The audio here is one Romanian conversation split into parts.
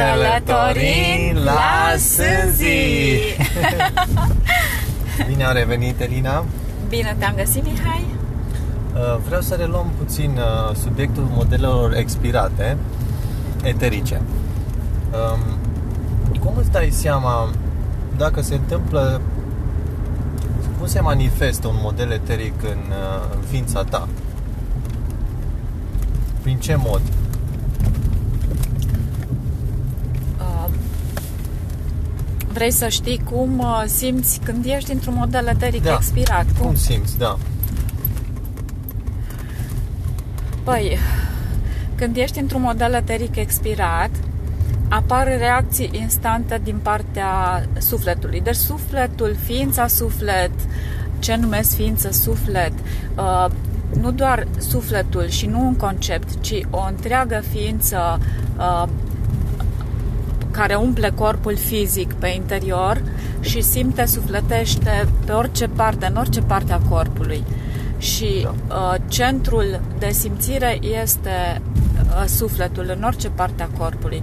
călătorim la Sânzi! Bine am revenit, Elina! Bine te-am găsit, Mihai! Uh, vreau să reluăm puțin uh, subiectul modelelor expirate, eterice. Um, cum îți dai seama dacă se întâmplă cum se manifestă un model eteric în, uh, în ființa ta? Prin ce mod? Vrei să știi cum simți când ești într-un model eteric Da. expirat? Cum simți, da. Păi, când ești într-un model eteric expirat, apar reacții instante din partea sufletului. Deci sufletul, ființa suflet, ce numesc ființă suflet, uh, nu doar sufletul și nu un concept, ci o întreagă ființă uh, care umple corpul fizic pe interior și simte, sufletește pe orice parte, în orice parte a corpului. Și uh, centrul de simțire este uh, sufletul în orice parte a corpului.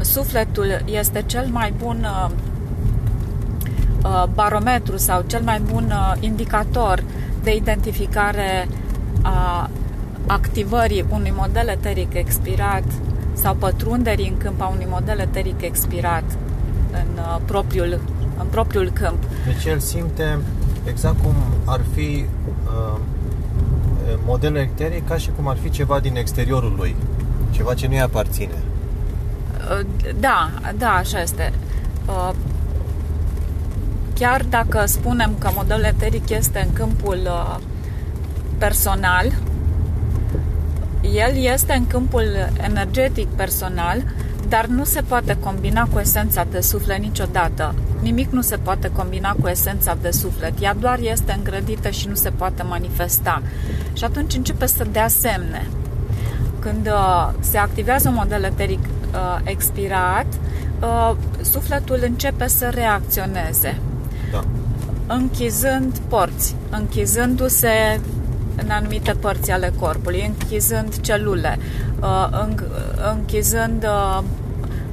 Sufletul este cel mai bun uh, uh, barometru sau cel mai bun uh, indicator de identificare a activării unui model eteric expirat sau pătrunderii în câmp a unui model eteric expirat în uh, propriul, în propriul câmp. Deci el simte exact cum ar fi uh, modelul eteric ca și cum ar fi ceva din exteriorul lui, ceva ce nu-i aparține. Uh, Da, da, așa este. Uh, Chiar dacă spunem că modelul eteric este în câmpul uh, personal, el este în câmpul energetic personal, dar nu se poate combina cu esența de suflet niciodată. Nimic nu se poate combina cu esența de suflet. Ea doar este îngrădită și nu se poate manifesta. Și atunci începe să dea semne. Când uh, se activează un model eteric uh, expirat, uh, sufletul începe să reacționeze Da. închizând porți, închizându-se în anumite părți ale corpului, închizând celule, uh, în- închizând, uh,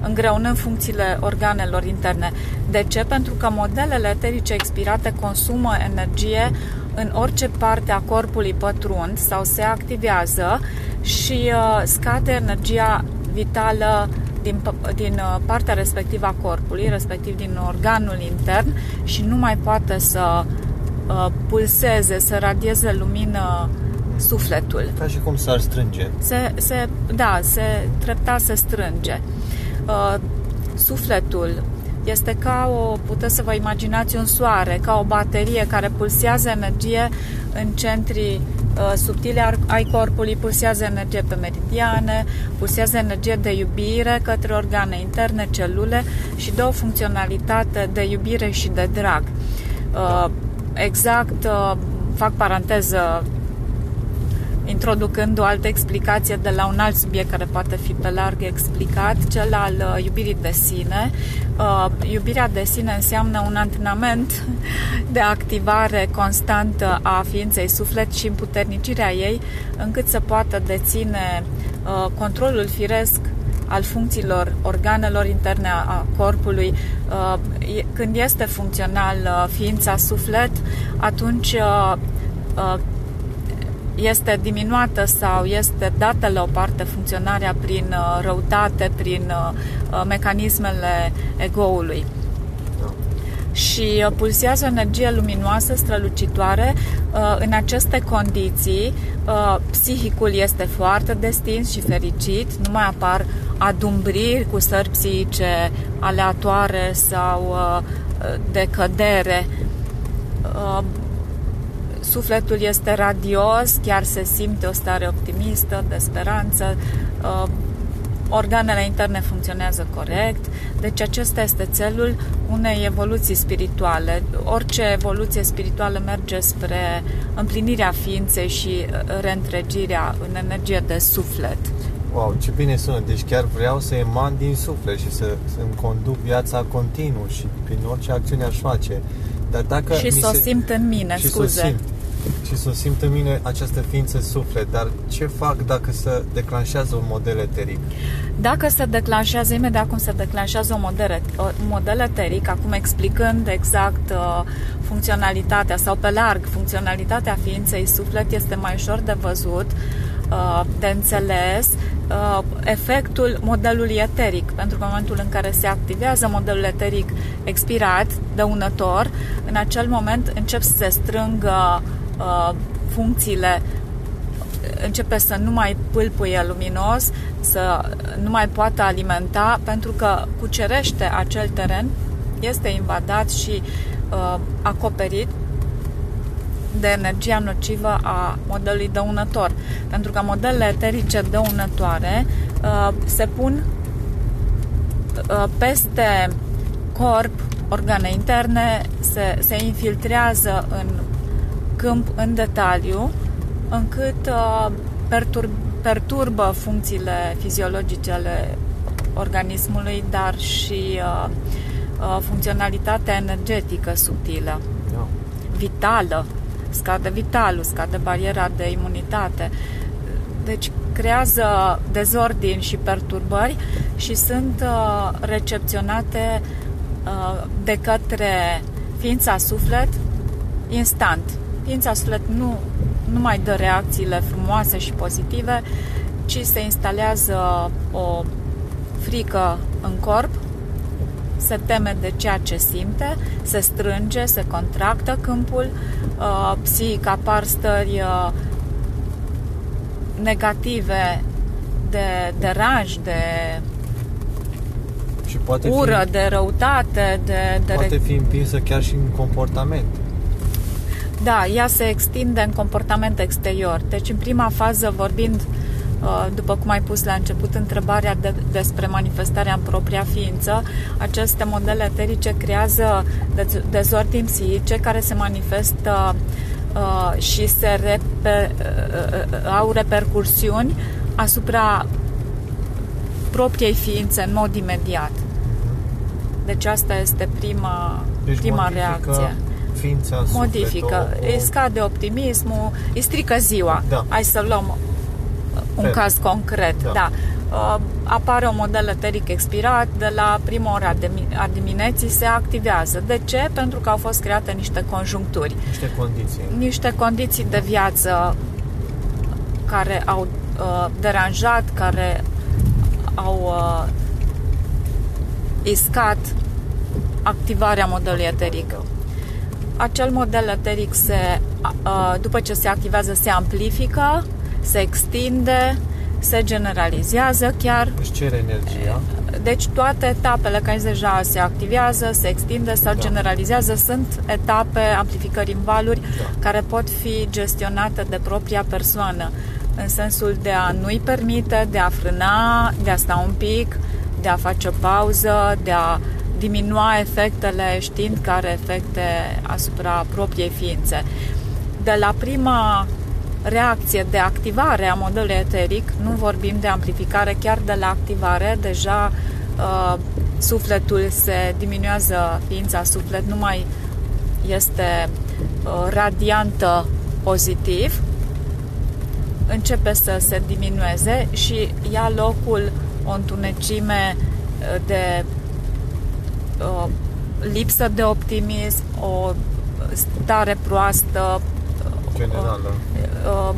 îngreunând funcțiile organelor interne. De ce? Pentru că modelele eterice expirate consumă energie în orice parte a corpului pătrund sau se activează și uh, scade energia vitală din, p- din uh, partea respectivă a corpului, respectiv din organul intern și nu mai poate să uh, pulseze, să radieze lumină sufletul. Ca și cum s-ar strânge. Se, se, da, se treptat se strânge. Uh, sufletul este ca o, puteți să vă imaginați un soare, ca o baterie care pulsează energie în centrii uh, subtile ar- ai corpului, pulsează energie pe meridiane, pulsează energie de iubire către organe interne, celule și dă o funcționalitate de iubire și de drag. Uh, exact, uh, fac paranteză introducând o altă explicație de la un alt subiect care poate fi pe larg explicat, cel al uh, iubirii de sine. Uh, iubirea de sine înseamnă un antrenament de activare constantă a ființei suflet și împuternicirea ei, încât să poată deține uh, controlul firesc al funcțiilor organelor interne a- a corpului. Uh, e- Când este funcțional uh, ființa suflet, atunci uh, uh, este diminuată sau este dată la o parte funcționarea prin uh, răutate, prin uh, uh, mecanismele egoului. Da. Și uh, pulsează o energie luminoasă, strălucitoare. Uh, În aceste condiții, uh, psihicul este foarte destins și fericit, nu mai apar adumbriri cu stări psihice aleatoare sau uh, de cădere. Uh, sufletul este radios, chiar se simte o stare optimistă, de speranță, uh, organele interne funcționează corect, deci acesta este țelul unei evoluții spirituale. Orice evoluție spirituală merge spre împlinirea ființei și uh, reîntregirea în energie de suflet. Wow, ce bine sună. Deci chiar vreau să eman din suflet și să, să-mi conduc viața continuu și prin orice acțiune aș face. Dar dacă și mi să o se... simt în mine, și scuze. să o simt. Și să o simt în mine această ființă suflet, dar ce fac dacă se declanșează un model eteric? Dacă se declanșează, imediat cum se declanșează un model, un model eteric, acum explicând exact uh, funcționalitatea sau pe larg funcționalitatea ființei suflet, este mai ușor de văzut, uh, de înțeles, uh, efectul modelului eteric, pentru că în momentul în care se activează modelul eteric expirat, dăunător, în acel moment încep să se strângă uh, funcțiile începe să nu mai pâlpâie luminos, să nu mai poată alimenta, pentru că cucerește acel teren, este invadat și uh, acoperit de energia nocivă a modelului dăunător. Pentru că modelele eterice dăunătoare uh, se pun uh, peste corp, organe interne, se, se infiltrează în câmp în detaliu, încât uh, pertur, perturbă funcțiile fiziologice ale organismului, dar și uh, uh, funcționalitatea energetică subtilă, Da. vitală. Scade vitalul, scade bariera de imunitate. Deci creează dezordini și perturbări și sunt uh, recepționate uh, de către ființa suflet instant. Ființa suflet nu, nu mai dă reacțiile frumoase și pozitive, ci se instalează o frică în corp, se teme de ceea ce simte, se strânge, se contractă câmpul, uh, psihic apar stări uh, negative de deranj, de Și poate ură, fi, de răutate, de, de poate fi împinsă chiar și în comportament. Da, ea se extinde în comportament exterior. Deci, în prima fază, vorbind, uh, după cum ai pus la început întrebarea de, despre manifestarea în propria ființă, aceste modele eterice creează dez- dezordini psihice care se manifestă uh, și se reper, uh, uh, au repercursiuni asupra propriei ființe în mod imediat. Deci asta este prima, Deci prima modifică reacție Ființa modifică, suflet, o- îi scade optimismul, îi strică ziua. Da. Hai să luăm un Fel. caz concret. Da. Da. Uh, apare un model eteric expirat, de la prima ora de, a dimineții se activează. De ce? Pentru că au fost create niște conjuncturi, niște condiții. niște condiții de viață care au uh, deranjat, care au uh, iscat activarea modelului eteric. Acel model eteric se, uh, după ce se activează se amplifică, se extinde, se generalizează chiar Își cere energia. deci toate etapele care deja se activează, se extinde sau Da. generalizează sunt etape amplificări în valuri Da. care pot fi gestionate de propria persoană în sensul de a nu-i permite, de a frâna, de a sta un pic, de a face o pauză, de a diminua efectele știind care efecte asupra propriei ființe. De la prima reacție de activare a modelului eteric, nu vorbim de amplificare, chiar de la activare, deja uh, sufletul se diminuează, ființa suflet nu mai este uh, radiantă pozitiv, începe să se diminueze și ia locul o întunecime uh, de uh, lipsă de optimism, o stare proastă, Generală. uh,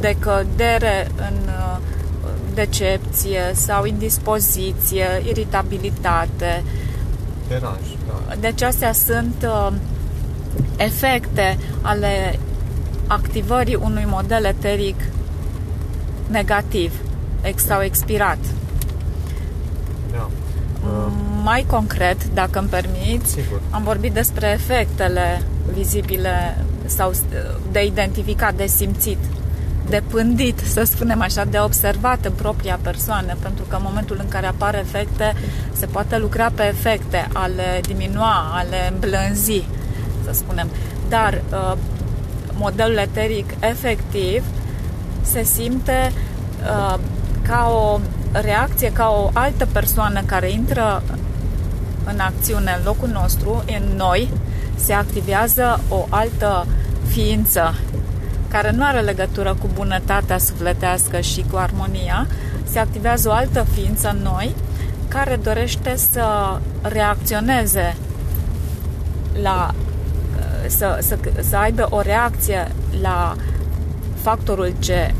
decădere în uh, decepție sau indispoziție, iritabilitate. Deranj, da. Deci astea sunt uh, efecte ale activării unui model eteric negativ ex sau expirat. da. Uh, Mai concret, dacă îmi permiți, sigur. am vorbit despre efectele vizibile sau de identificat, de simțit, de pândit, să spunem așa, de observat în propria persoană, pentru că în momentul în care apar efecte, se poate lucra pe efecte, a le diminua, a le îmblânzi, să spunem. Dar uh, modelul eteric efectiv se simte uh, ca o reacție, ca o altă persoană care intră în acțiune în locul nostru, în noi, se activează o altă ființă care nu are legătură cu bunătatea sufletească și cu armonia, se activează o altă ființă în noi care dorește să reacționeze la să, să, să aibă o reacție la factorul ce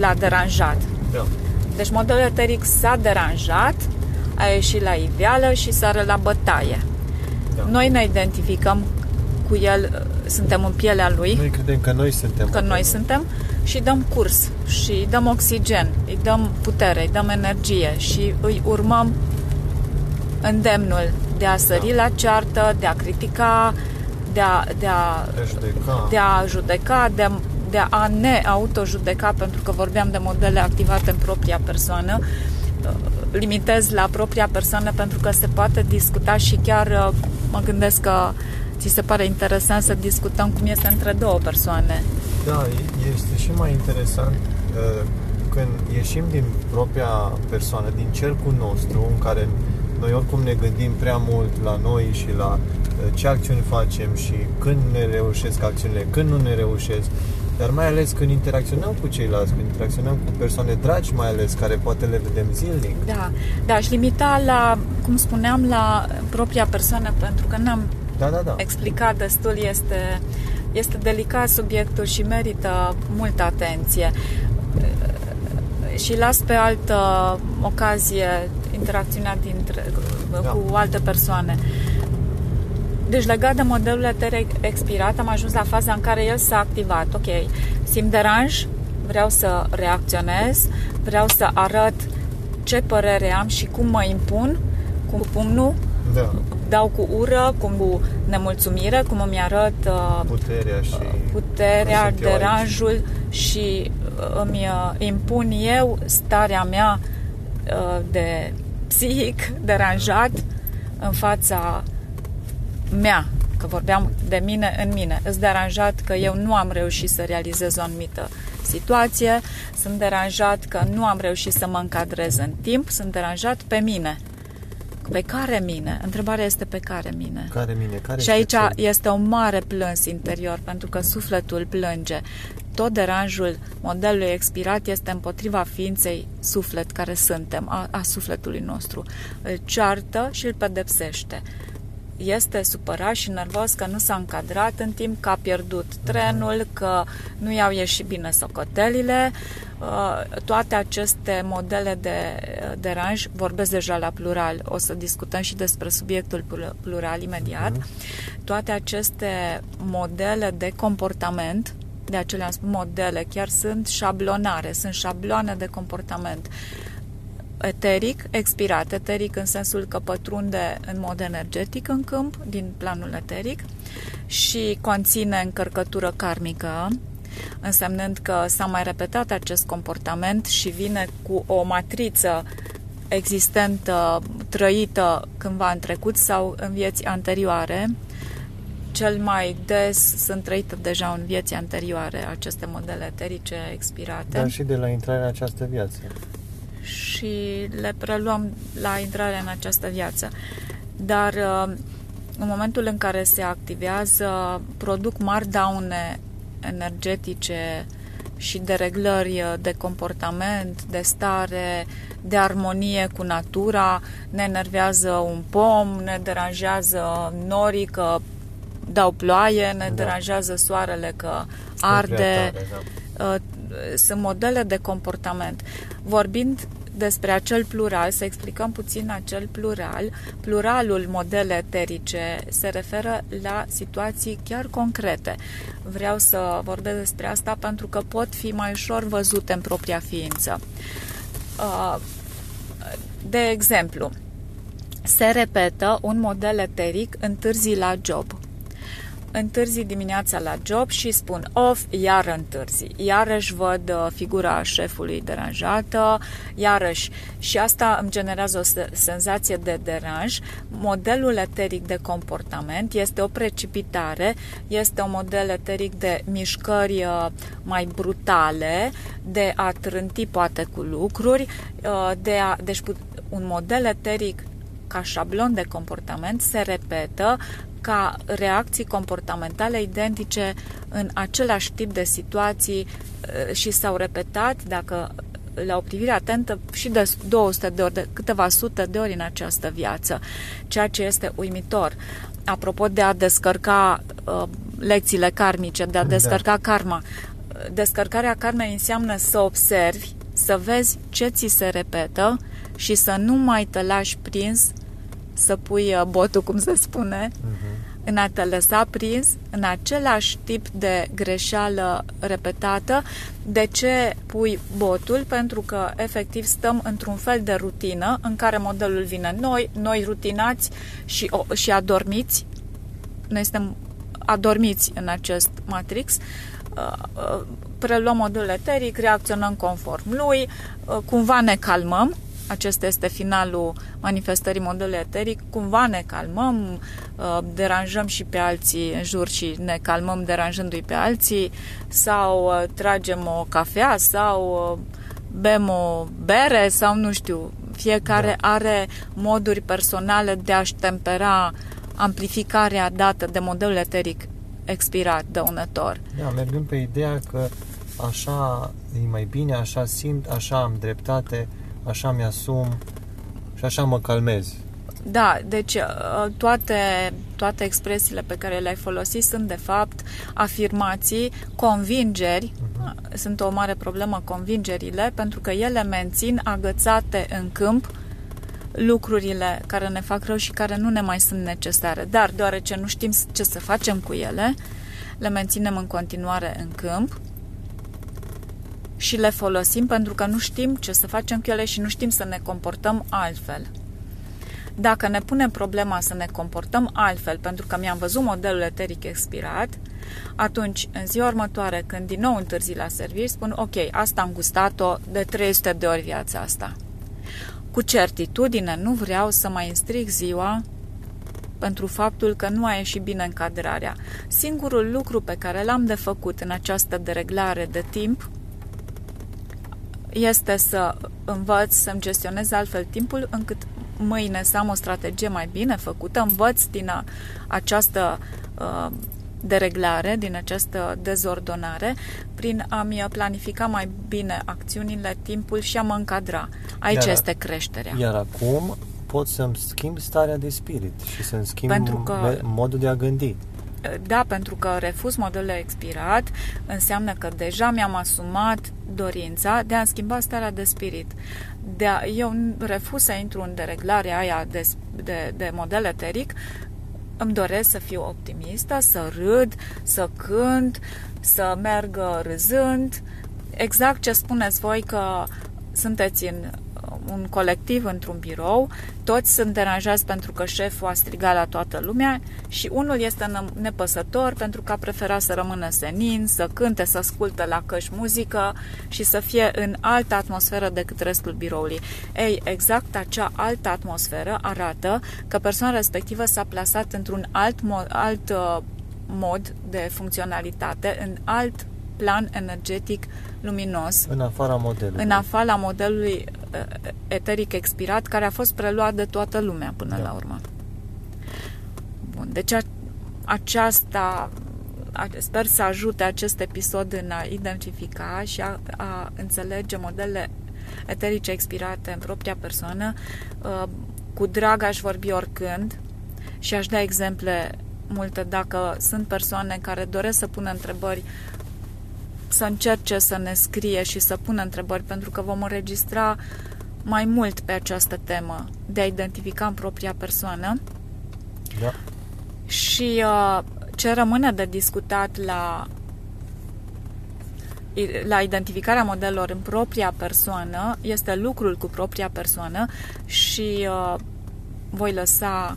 l-a deranjat. Da. Deci modelul eteric s-a deranjat, a ieșit la iveală și sare la bătaie. Da. Noi ne identificăm cu el, suntem în pielea lui, Noi credem că noi suntem. că noi modelul. suntem și dăm curs și îi dăm oxigen, îi dăm putere, îi dăm energie și îi urmăm îndemnul de a sări Da. la ceartă, de a critica, de a, de a, De a judeca. de a judeca, de a, de a ne autojudeca, pentru că vorbeam de modele activate în propria persoană. Uh, Limitez la propria persoană pentru că se poate discuta și chiar uh, mă gândesc că ți se pare interesant să discutăm cum este între două persoane. Da, e- este și mai interesant uh, când ieșim din propria persoană, din cercul nostru, în care noi oricum ne gândim prea mult la noi și la uh, ce acțiuni facem și când ne reușesc acțiunile, când nu ne reușesc, dar mai ales când interacționăm cu ceilalți, când interacționăm cu persoane dragi mai ales, care poate le vedem zilnic. Da, da, aș limita la, cum spuneam, la propria persoană, pentru că n-am Da, da, da. explicat destul, este, este delicat subiectul și merită multă atenție. Și las pe altă ocazie interacțiunea dintre, Da. cu alte persoane. Deci legat de modelul eteric expirat, am ajuns la faza în care el s-a activat. Ok, simt deranj, vreau să reacționez, vreau să arăt ce părere am și cum mă impun, cu pumnul, Da. dau cu ură, cum cu nemulțumire, cum îmi arăt uh, Puterea și... puterea, sunt eu deranjul și uh, îmi uh, impun eu starea mea uh, de psihic deranjat în fața mea, că vorbeam de mine în mine. Îți deranjat că eu nu am reușit să realizez o anumită situație, sunt deranjat că nu am reușit să mă încadrez în timp, sunt deranjat pe mine. Pe care mine? Întrebarea este pe care mine? Care mine? Care Și este aici cel- este o mare plâns interior, pentru că sufletul plânge. Tot deranjul modelului expirat este împotriva ființei suflet care suntem, a, a sufletului nostru. Îl ceartă și îl pedepsește. Este supărat și nervos că nu s-a încadrat în timp, că a pierdut trenul, că nu i-au ieșit bine socotelile. Uh, Toate aceste modele de uh, deranj, vorbesc deja la plural, o să discutăm și despre subiectul pl- plural imediat. Toate aceste modele de comportament, de aceea am spus modele, chiar sunt șablonare, sunt șabloane de comportament eteric, expirat, eteric în sensul că pătrunde în mod energetic în câmp, din planul eteric și conține încărcătură karmică, însemnând că s-a mai repetat acest comportament și vine cu o matriță existentă, trăită cândva în trecut sau în vieți anterioare. Cel mai des sunt trăite deja în vieți anterioare aceste modele eterice expirate Dar și de la intrarea în această viață. Și le preluăm la intrarea în această viață. Dar uh, în momentul în care se activează, produc mari daune energetice și de reglări de comportament, de stare, de armonie cu natura, ne enervează un pom, ne deranjează norii că dau ploaie, ne Da. deranjează soarele că Spre prea arde, tare, da. Uh, sunt modele de comportament. Vorbind despre acel plural, să explicăm puțin acel plural, pluralul modele eterice se referă la situații chiar concrete. Vreau să vorbesc despre asta pentru că pot fi mai ușor văzute în propria ființă. Uh, De exemplu, se repetă un model eteric întârzi la job întârzi dimineața la job și spun of, iar întârzi. Iarăși văd uh, figura șefului deranjată, iarăși. Și asta îmi generează o se- senzație de deranj. Modelul eteric de comportament este o precipitare, este un model eteric de mișcări uh, mai brutale, de a trânti poate cu lucruri, uh, de a, deci put- un model eteric ca șablon de comportament se repetă ca reacții comportamentale identice în același tip de situații uh, și s-au repetat, dacă la o privire atentă și de 200 de ori, de câteva sute de ori în această viață, ceea ce este uimitor. Apropo de a descărca uh, lecțiile karmice, de a da. descărca da. karma, descărcarea karmei înseamnă să observi, să vezi ce ți se repetă și să nu mai te lași prins să pui uh, botul, cum se spune, uh-huh în a te lăsa prins în același tip de greșeală repetată. De ce pui botul? Pentru că efectiv stăm într-un fel de rutină în care modelul vine noi, noi rutinați și, și adormiți. Noi suntem adormiți în acest matrix uh, uh, preluăm modelul eteric, reacționăm conform lui, uh, cumva ne calmăm acesta este finalul manifestării modelului eteric, cumva ne calmăm, uh, deranjăm și pe alții în jur și ne calmăm deranjându-i pe alții sau uh, tragem o cafea sau uh, bem o bere sau nu știu, fiecare da. are moduri personale de a-și tempera amplificarea dată de modelul eteric expirat, dăunător. Da, mergând pe ideea că așa e mai bine, așa simt, așa am dreptate, așa mi-asum și așa mă calmez. Da, deci uh, toate, toate expresiile pe care le-ai folosit sunt de fapt afirmații, convingeri, uh-huh. sunt o mare problemă convingerile, pentru că ele mențin agățate în câmp lucrurile care ne fac rău și care nu ne mai sunt necesare. Dar deoarece nu știm ce să facem cu ele, le menținem în continuare în câmp și le folosim pentru că nu știm ce să facem cu ele și nu știm să ne comportăm altfel. Dacă ne punem problema să ne comportăm altfel pentru că mi-am văzut modelul eteric expirat, atunci, în ziua următoare, când din nou întârzi la serviciu, spun, ok, asta am gustat-o de 300 de ori viața asta. Cu certitudine nu vreau să mai înstrig ziua pentru faptul că nu a ieșit bine încadrarea. Singurul lucru pe care l-am de făcut în această dereglare de timp este să învăț să-mi gestionez altfel timpul încât mâine să am o strategie mai bine făcută, învăț din a, această uh, dereglare, din această dezordonare, prin a-mi planifica mai bine acțiunile, timpul și a mă încadra. Aici iar, este creșterea. Iar acum pot să-mi schimb starea de spirit și să-mi schimb Pentru că, modul de a gândi. Da, pentru că refuz modelul expirat înseamnă că deja mi-am asumat dorința de a schimba starea de spirit. De a, eu refuz să intru în dereglarea aia de, de, de model eteric, îmi doresc să fiu optimistă, să râd, să cânt, să merg râzând. Exact ce spuneți voi că sunteți în un colectiv într-un birou, toți sunt deranjați pentru că șeful a strigat la toată lumea și unul este nepăsător pentru că a preferat să rămână senin, să cânte, să asculte la căști muzică și să fie în altă atmosferă decât restul biroului. Ei, exact acea altă atmosferă arată că persoana respectivă s-a plasat într-un alt mod, alt uh, mod de funcționalitate, în alt plan energetic luminos. În afara modelului. În afara modelului uh, eteric expirat, care a fost preluat de toată lumea până da. la urmă. Bun, deci a, aceasta a, sper să ajute acest episod în a identifica și a, a înțelege modele eterice expirate în propria persoană. Uh, cu drag aș vorbi oricând și aș da exemple multe dacă sunt persoane care doresc să pună întrebări să încerce să ne scrie și să pună întrebări, pentru că vom înregistra mai mult pe această temă de a identifica în propria persoană. Da. Și uh, ce rămâne de discutat la la identificarea modelelor în propria persoană este lucrul cu propria persoană și uh, voi lăsa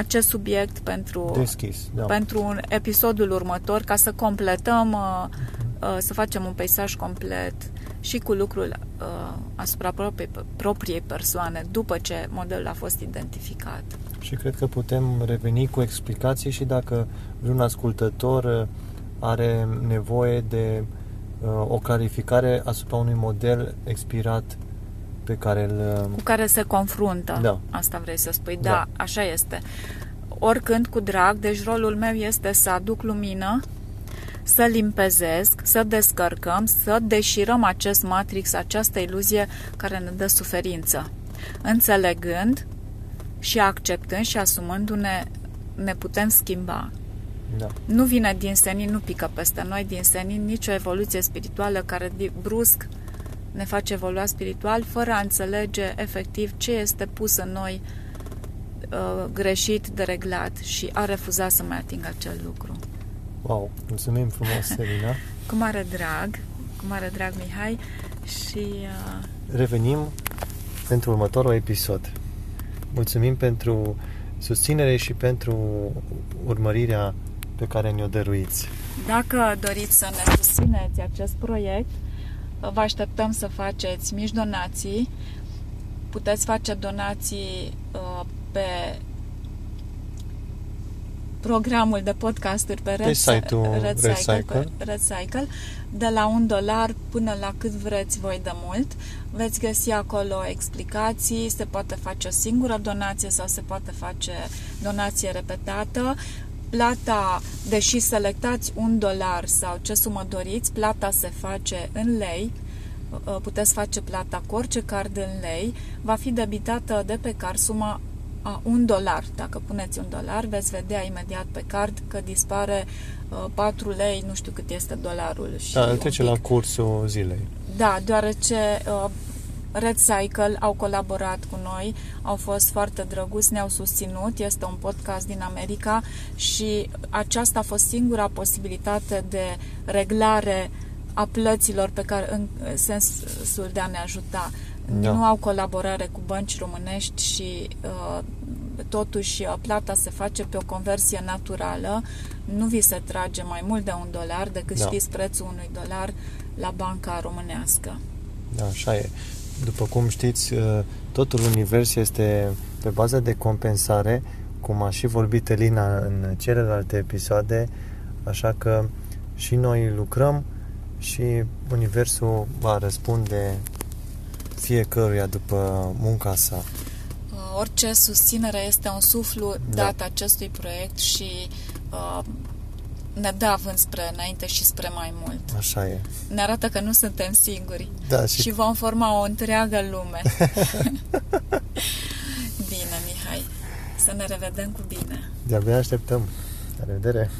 acest subiect pentru, Deschis, da. pentru un episodul următor ca să completăm, uh, uh, să facem un peisaj complet și cu lucrul uh, asupra propriei, propriei persoane după ce modelul a fost identificat. Și cred că putem reveni cu explicații și dacă vreun ascultător uh, are nevoie de uh, o clarificare asupra unui model expirat pe care îl... cu care se confruntă. Da. Asta vrei să spui. Da, Da. așa este. Oricând cu drag, deci rolul meu este să aduc lumină, să limpezesc, să descărcăm, să deșirăm acest matrix, această iluzie care ne dă suferință. Înțelegând și acceptând și asumându-ne, ne putem schimba. Da. Nu vine din senin, nu pică peste noi din senin nicio evoluție spirituală care di- brusc ne face evolua spiritual fără a înțelege efectiv ce este pus în noi uh, greșit, dereglat și a refuzat să mai atingă acel lucru. Wow, mulțumim frumos, Selina. Cu mare drag, cu mare drag, Mihai, și uh, Revenim pentru următorul episod. Mulțumim pentru susținere și pentru urmărirea pe care ne-o dăruiți. Dacă doriți să ne susțineți acest proiect, vă așteptăm să faceți mici donații. Puteți face donații uh, pe programul de podcasturi pe Red, site-ul Red, Red Cycle, Cycle. pe Red Cycle, de la un dolar până la cât vreți voi de mult. Veți găsi acolo explicații, se poate face o singură donație sau se poate face donație repetată. Plata, deși selectați un dolar sau ce sumă doriți, plata se face în lei, Uh, puteți face plata cu orice card în lei, va fi debitată de pe card suma a un dolar. Dacă puneți un dolar, veți vedea imediat pe card că dispare uh, 4 lei, nu știu cât este dolarul. Și Da, îl un trece pic. la cursul zilei. Da, deoarece uh, Red Cycle au colaborat cu noi, au fost foarte drăguți, ne-au susținut, este un podcast din America și aceasta a fost singura posibilitate de reglare a plăților pe care în sensul de a ne ajuta. Da. Nu au colaborare cu bănci românești și uh, totuși uh, plata se face pe o conversie naturală, nu vi se trage mai mult de un dolar decât Da. știți prețul unui dolar la banca românească. Da, așa e. După cum știți, uh, totul univers este pe bază de compensare, cum a și vorbit Elina în celelalte episoade, așa că și noi lucrăm și universul va răspunde fiecăruia după munca sa. Uh, Orice susținere este un suflu Da. dat acestui proiect și uh, ne dă avânt spre înainte și spre mai mult. Așa e. Ne arată că nu suntem singuri Da, și, și vom forma o întreagă lume. bine, Mihai. Să ne revedem cu bine. de-abia așteptăm. La revedere!